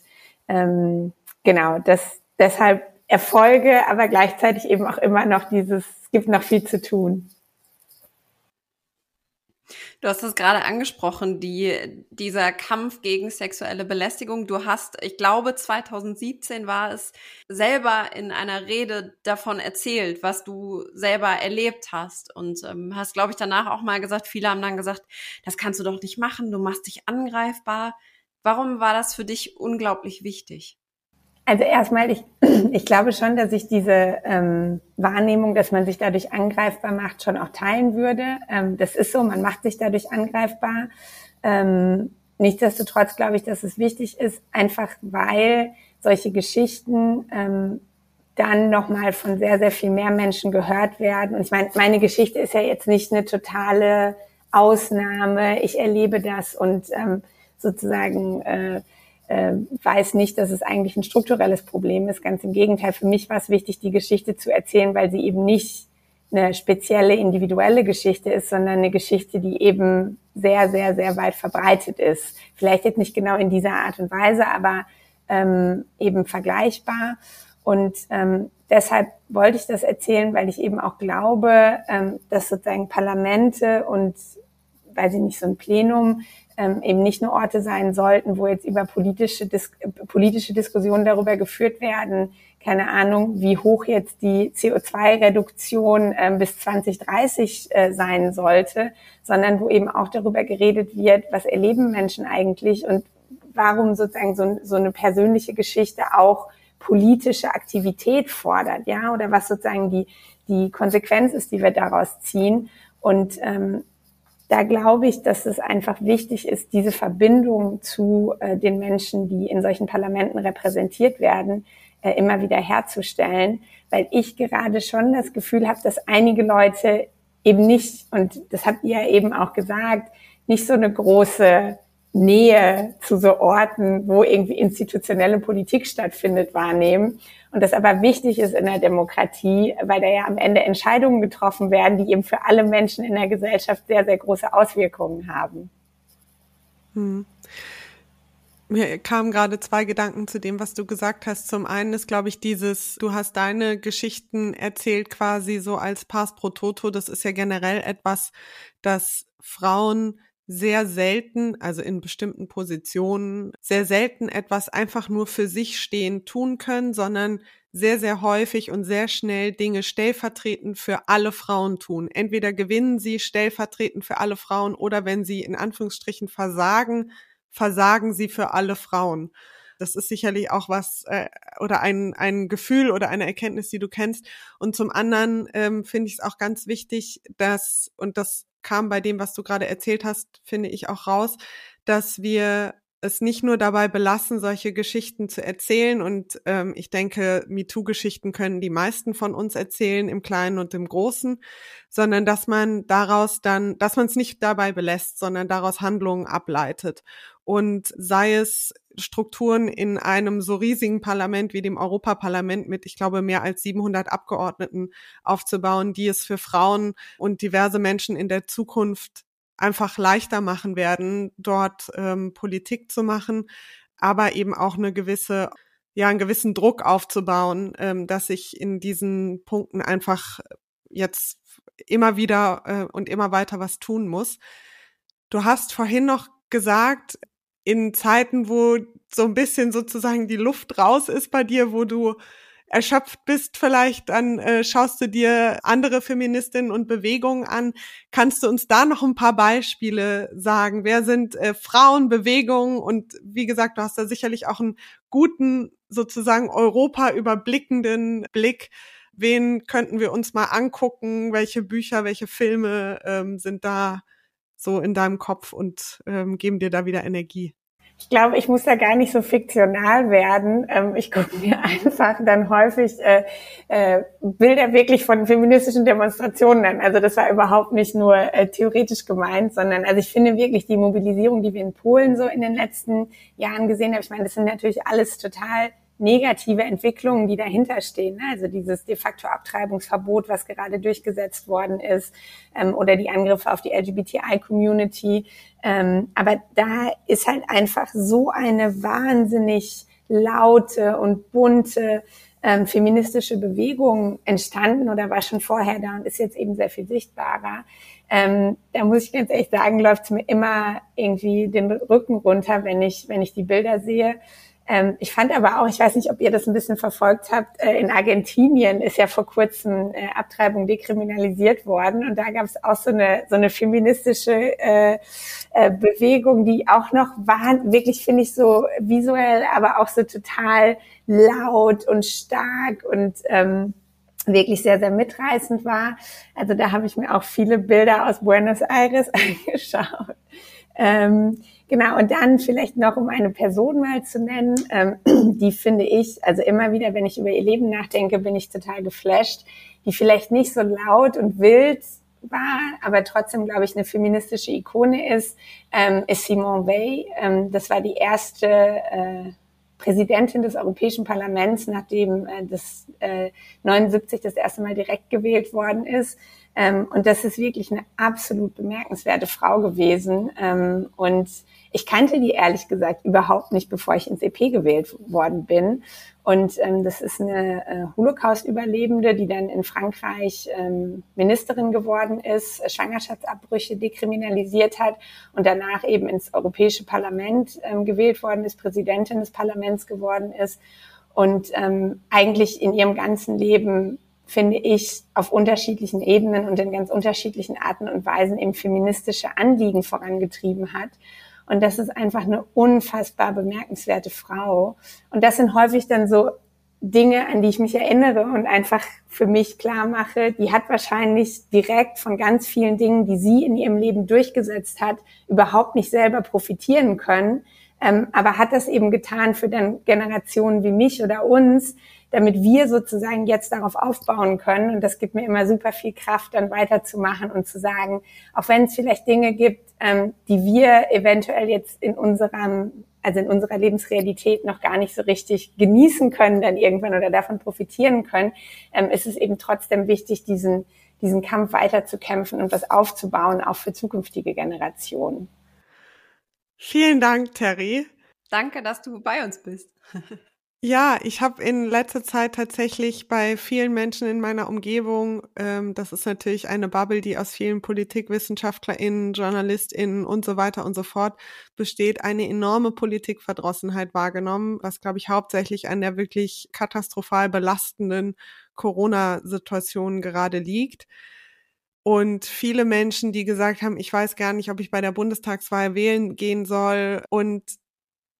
ähm, genau, das deshalb Erfolge, aber gleichzeitig eben auch immer noch dieses, es gibt noch viel zu tun. Du hast es gerade angesprochen, die, dieser Kampf gegen sexuelle Belästigung. Du hast, ich glaube, 2017 war es, selber in einer Rede davon erzählt, was du selber erlebt hast. Und ähm, hast, glaube ich, danach auch mal gesagt, viele haben dann gesagt, das kannst du doch nicht machen, du machst dich angreifbar. Warum war das für dich unglaublich wichtig? Also erstmal, ich, [clears throat] ich glaube schon, dass ich diese ähm, Wahrnehmung, dass man sich dadurch angreifbar macht, schon auch teilen würde. Ähm, das ist so, man macht sich dadurch angreifbar. Ähm, nichtsdestotrotz glaube ich, dass es wichtig ist, einfach weil solche Geschichten ähm, dann nochmal von sehr, sehr viel mehr Menschen gehört werden. Und ich meine, meine Geschichte ist ja jetzt nicht eine totale Ausnahme. Ich erlebe das und ähm, sozusagen äh, äh, weiß nicht, dass es eigentlich ein strukturelles Problem ist. Ganz im Gegenteil, für mich war es wichtig, die Geschichte zu erzählen, weil sie eben nicht eine spezielle individuelle Geschichte ist, sondern eine Geschichte, die eben sehr, sehr, sehr weit verbreitet ist. Vielleicht jetzt nicht genau in dieser Art und Weise, aber ähm, eben vergleichbar. Und ähm, deshalb wollte ich das erzählen, weil ich eben auch glaube, ähm, dass sozusagen Parlamente und, weiß ich nicht, so ein Plenum ähm, eben nicht nur Orte sein sollten, wo jetzt über politische, Dis politische Diskussionen darüber geführt werden, keine Ahnung, wie hoch jetzt die CO2-Reduktion ähm, bis 2030 äh, sein sollte, sondern wo eben auch darüber geredet wird, was erleben Menschen eigentlich und warum sozusagen so, so eine persönliche Geschichte auch politische Aktivität fordert, ja, oder was sozusagen die, die Konsequenz ist, die wir daraus ziehen. Und ähm, da glaube ich, dass es einfach wichtig ist, diese Verbindung zu äh, den Menschen, die in solchen Parlamenten repräsentiert werden, äh, immer wieder herzustellen, weil ich gerade schon das Gefühl habe, dass einige Leute eben nicht, und das habt ihr ja eben auch gesagt, nicht so eine große Nähe zu so Orten, wo irgendwie institutionelle Politik stattfindet, wahrnehmen. Und das aber wichtig ist in der Demokratie, weil da ja am Ende Entscheidungen getroffen werden, die eben für alle Menschen in der Gesellschaft sehr, sehr große Auswirkungen haben. Hm. Mir kamen gerade zwei Gedanken zu dem, was du gesagt hast. Zum einen ist, glaube ich, dieses, du hast deine Geschichten erzählt quasi so als Pass pro Toto. Das ist ja generell etwas, das Frauen sehr selten, also in bestimmten Positionen, sehr selten etwas einfach nur für sich stehen tun können, sondern sehr, sehr häufig und sehr schnell Dinge stellvertretend für alle Frauen tun. Entweder gewinnen sie stellvertretend für alle Frauen oder wenn sie in Anführungsstrichen versagen, versagen sie für alle Frauen. Das ist sicherlich auch was äh, oder ein, ein Gefühl oder eine Erkenntnis, die du kennst. Und zum anderen ähm, finde ich es auch ganz wichtig, dass, und das kam bei dem, was du gerade erzählt hast, finde ich auch raus, dass wir es nicht nur dabei belassen, solche Geschichten zu erzählen. Und ähm, ich denke, MeToo-Geschichten können die meisten von uns erzählen, im Kleinen und im Großen, sondern dass man daraus dann, dass man es nicht dabei belässt, sondern daraus Handlungen ableitet. Und sei es Strukturen in einem so riesigen Parlament wie dem Europaparlament mit, ich glaube, mehr als 700 Abgeordneten aufzubauen, die es für Frauen und diverse Menschen in der Zukunft einfach leichter machen werden, dort ähm, Politik zu machen, aber eben auch eine gewisse, ja, einen gewissen Druck aufzubauen, ähm, dass ich in diesen Punkten einfach jetzt immer wieder äh, und immer weiter was tun muss. Du hast vorhin noch gesagt, in Zeiten, wo so ein bisschen sozusagen die Luft raus ist bei dir, wo du erschöpft bist, vielleicht dann äh, schaust du dir andere Feministinnen und Bewegungen an. Kannst du uns da noch ein paar Beispiele sagen? Wer sind äh, Frauenbewegungen? Und wie gesagt, du hast da sicherlich auch einen guten, sozusagen Europa überblickenden Blick. Wen könnten wir uns mal angucken? Welche Bücher, welche Filme ähm, sind da so in deinem Kopf und ähm, geben dir da wieder Energie? Ich glaube, ich muss da gar nicht so fiktional werden. Ähm, ich gucke mir [laughs] einfach dann häufig äh, äh, Bilder wirklich von feministischen Demonstrationen an. Also das war überhaupt nicht nur äh, theoretisch gemeint, sondern also ich finde wirklich die Mobilisierung, die wir in Polen so in den letzten Jahren gesehen haben. Ich meine, das sind natürlich alles total negative Entwicklungen, die dahinter stehen. Ne? Also dieses de facto Abtreibungsverbot, was gerade durchgesetzt worden ist, ähm, oder die Angriffe auf die LGBTI-Community. Ähm, aber da ist halt einfach so eine wahnsinnig laute und bunte ähm, feministische Bewegung entstanden oder war schon vorher da und ist jetzt eben sehr viel sichtbarer. Ähm, da muss ich ganz ehrlich sagen, läuft es mir immer irgendwie den Rücken runter, wenn ich, wenn ich die Bilder sehe. Ähm, ich fand aber auch, ich weiß nicht, ob ihr das ein bisschen verfolgt habt, äh, in Argentinien ist ja vor kurzem äh, Abtreibung dekriminalisiert worden und da gab es auch so eine so eine feministische äh, äh, Bewegung, die auch noch war, wirklich finde ich so visuell, aber auch so total laut und stark und ähm, wirklich sehr, sehr mitreißend war. Also da habe ich mir auch viele Bilder aus Buenos Aires [laughs] angeschaut. Ähm, Genau, und dann vielleicht noch, um eine Person mal zu nennen, ähm, [clears throat] die finde ich, also immer wieder, wenn ich über ihr Leben nachdenke, bin ich total geflasht, die vielleicht nicht so laut und wild war, aber trotzdem, glaube ich, eine feministische Ikone ist, ähm, ist Simone Weil. Ähm, das war die erste äh, Präsidentin des Europäischen Parlaments, nachdem äh, das äh, 79 das erste Mal direkt gewählt worden ist. Ähm, und das ist wirklich eine absolut bemerkenswerte Frau gewesen. Ähm, und ich kannte die ehrlich gesagt überhaupt nicht, bevor ich ins EP gewählt worden bin. Und ähm, das ist eine äh, Holocaust-Überlebende, die dann in Frankreich ähm, Ministerin geworden ist, Schwangerschaftsabbrüche dekriminalisiert hat und danach eben ins Europäische Parlament ähm, gewählt worden ist, Präsidentin des Parlaments geworden ist und ähm, eigentlich in ihrem ganzen Leben finde ich, auf unterschiedlichen Ebenen und in ganz unterschiedlichen Arten und Weisen eben feministische Anliegen vorangetrieben hat. Und das ist einfach eine unfassbar bemerkenswerte Frau. Und das sind häufig dann so Dinge, an die ich mich erinnere und einfach für mich klar mache, die hat wahrscheinlich direkt von ganz vielen Dingen, die sie in ihrem Leben durchgesetzt hat, überhaupt nicht selber profitieren können, ähm, aber hat das eben getan für dann Generationen wie mich oder uns, damit wir sozusagen jetzt darauf aufbauen können. Und das gibt mir immer super viel Kraft, dann weiterzumachen und zu sagen, auch wenn es vielleicht Dinge gibt, ähm, die wir eventuell jetzt in unserem also in unserer Lebensrealität noch gar nicht so richtig genießen können dann irgendwann oder davon profitieren können, ähm, ist es eben trotzdem wichtig, diesen, diesen Kampf weiterzukämpfen und was aufzubauen, auch für zukünftige Generationen. Vielen Dank, Terry. Danke, dass du bei uns bist. [laughs] Ja, ich habe in letzter Zeit tatsächlich bei vielen Menschen in meiner Umgebung, ähm, das ist natürlich eine Bubble, die aus vielen PolitikwissenschaftlerInnen, JournalistInnen und so weiter und so fort besteht, eine enorme Politikverdrossenheit wahrgenommen, was, glaube ich, hauptsächlich an der wirklich katastrophal belastenden Corona-Situation gerade liegt. Und viele Menschen, die gesagt haben, ich weiß gar nicht, ob ich bei der Bundestagswahl wählen gehen soll und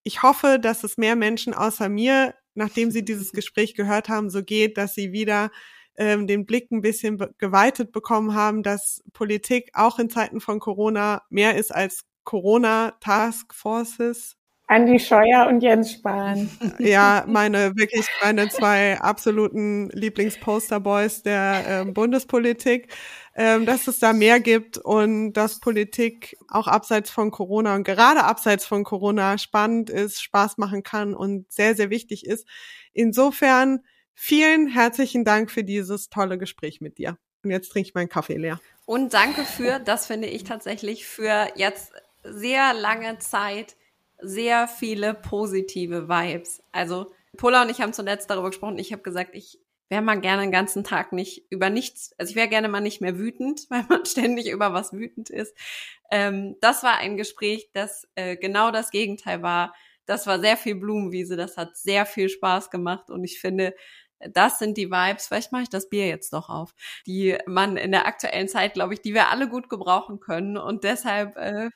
ich hoffe, dass es mehr Menschen außer mir, nachdem sie dieses [laughs] Gespräch gehört haben, so geht, dass sie wieder ähm, den Blick ein bisschen geweitet bekommen haben, dass Politik auch in Zeiten von Corona mehr ist als Corona Task Forces. Andi Scheuer und Jens Spahn. Ja, meine wirklich meine zwei absoluten Lieblingsposterboys der äh, Bundespolitik ähm, dass es da mehr gibt und dass Politik auch abseits von Corona und gerade abseits von Corona spannend ist, Spaß machen kann und sehr, sehr wichtig ist. Insofern vielen herzlichen Dank für dieses tolle Gespräch mit dir. Und jetzt trinke ich meinen Kaffee leer. Und danke für, das finde ich tatsächlich, für jetzt sehr lange Zeit sehr viele positive Vibes. Also Pola und ich haben zuletzt darüber gesprochen. Ich habe gesagt, ich wäre man gerne den ganzen Tag nicht über nichts, also ich wäre gerne mal nicht mehr wütend, [laughs] weil man ständig über was wütend ist. Ähm, das war ein Gespräch, das äh, genau das Gegenteil war. Das war sehr viel Blumenwiese, das hat sehr viel Spaß gemacht und ich finde, das sind die Vibes, vielleicht mache ich das Bier jetzt doch auf, die man in der aktuellen Zeit, glaube ich, die wir alle gut gebrauchen können. Und deshalb, äh,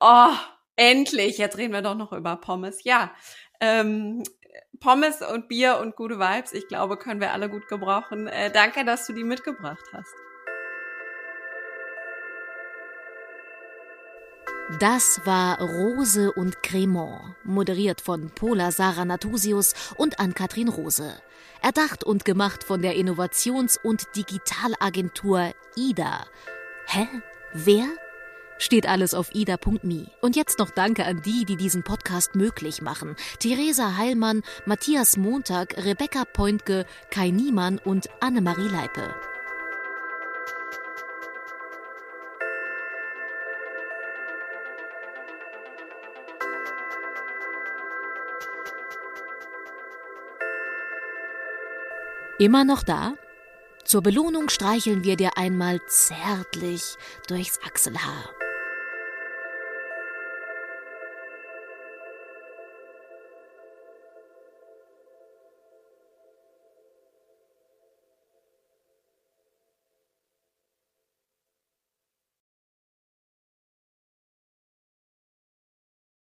oh, endlich, jetzt reden wir doch noch über Pommes. Ja, ähm, Pommes und Bier und gute Vibes, ich glaube, können wir alle gut gebrauchen. Äh, danke, dass du die mitgebracht hast. Das war Rose und Cremant, moderiert von Pola Sarah Natusius und Ann-Kathrin Rose. Erdacht und gemacht von der Innovations- und Digitalagentur IDA. Hä? Wer? Steht alles auf ida.me. Und jetzt noch Danke an die, die diesen Podcast möglich machen. Theresa Heilmann, Matthias Montag, Rebecca Pointke, Kai Niemann und Annemarie Leipe. Immer noch da? Zur Belohnung streicheln wir dir einmal zärtlich durchs Achselhaar.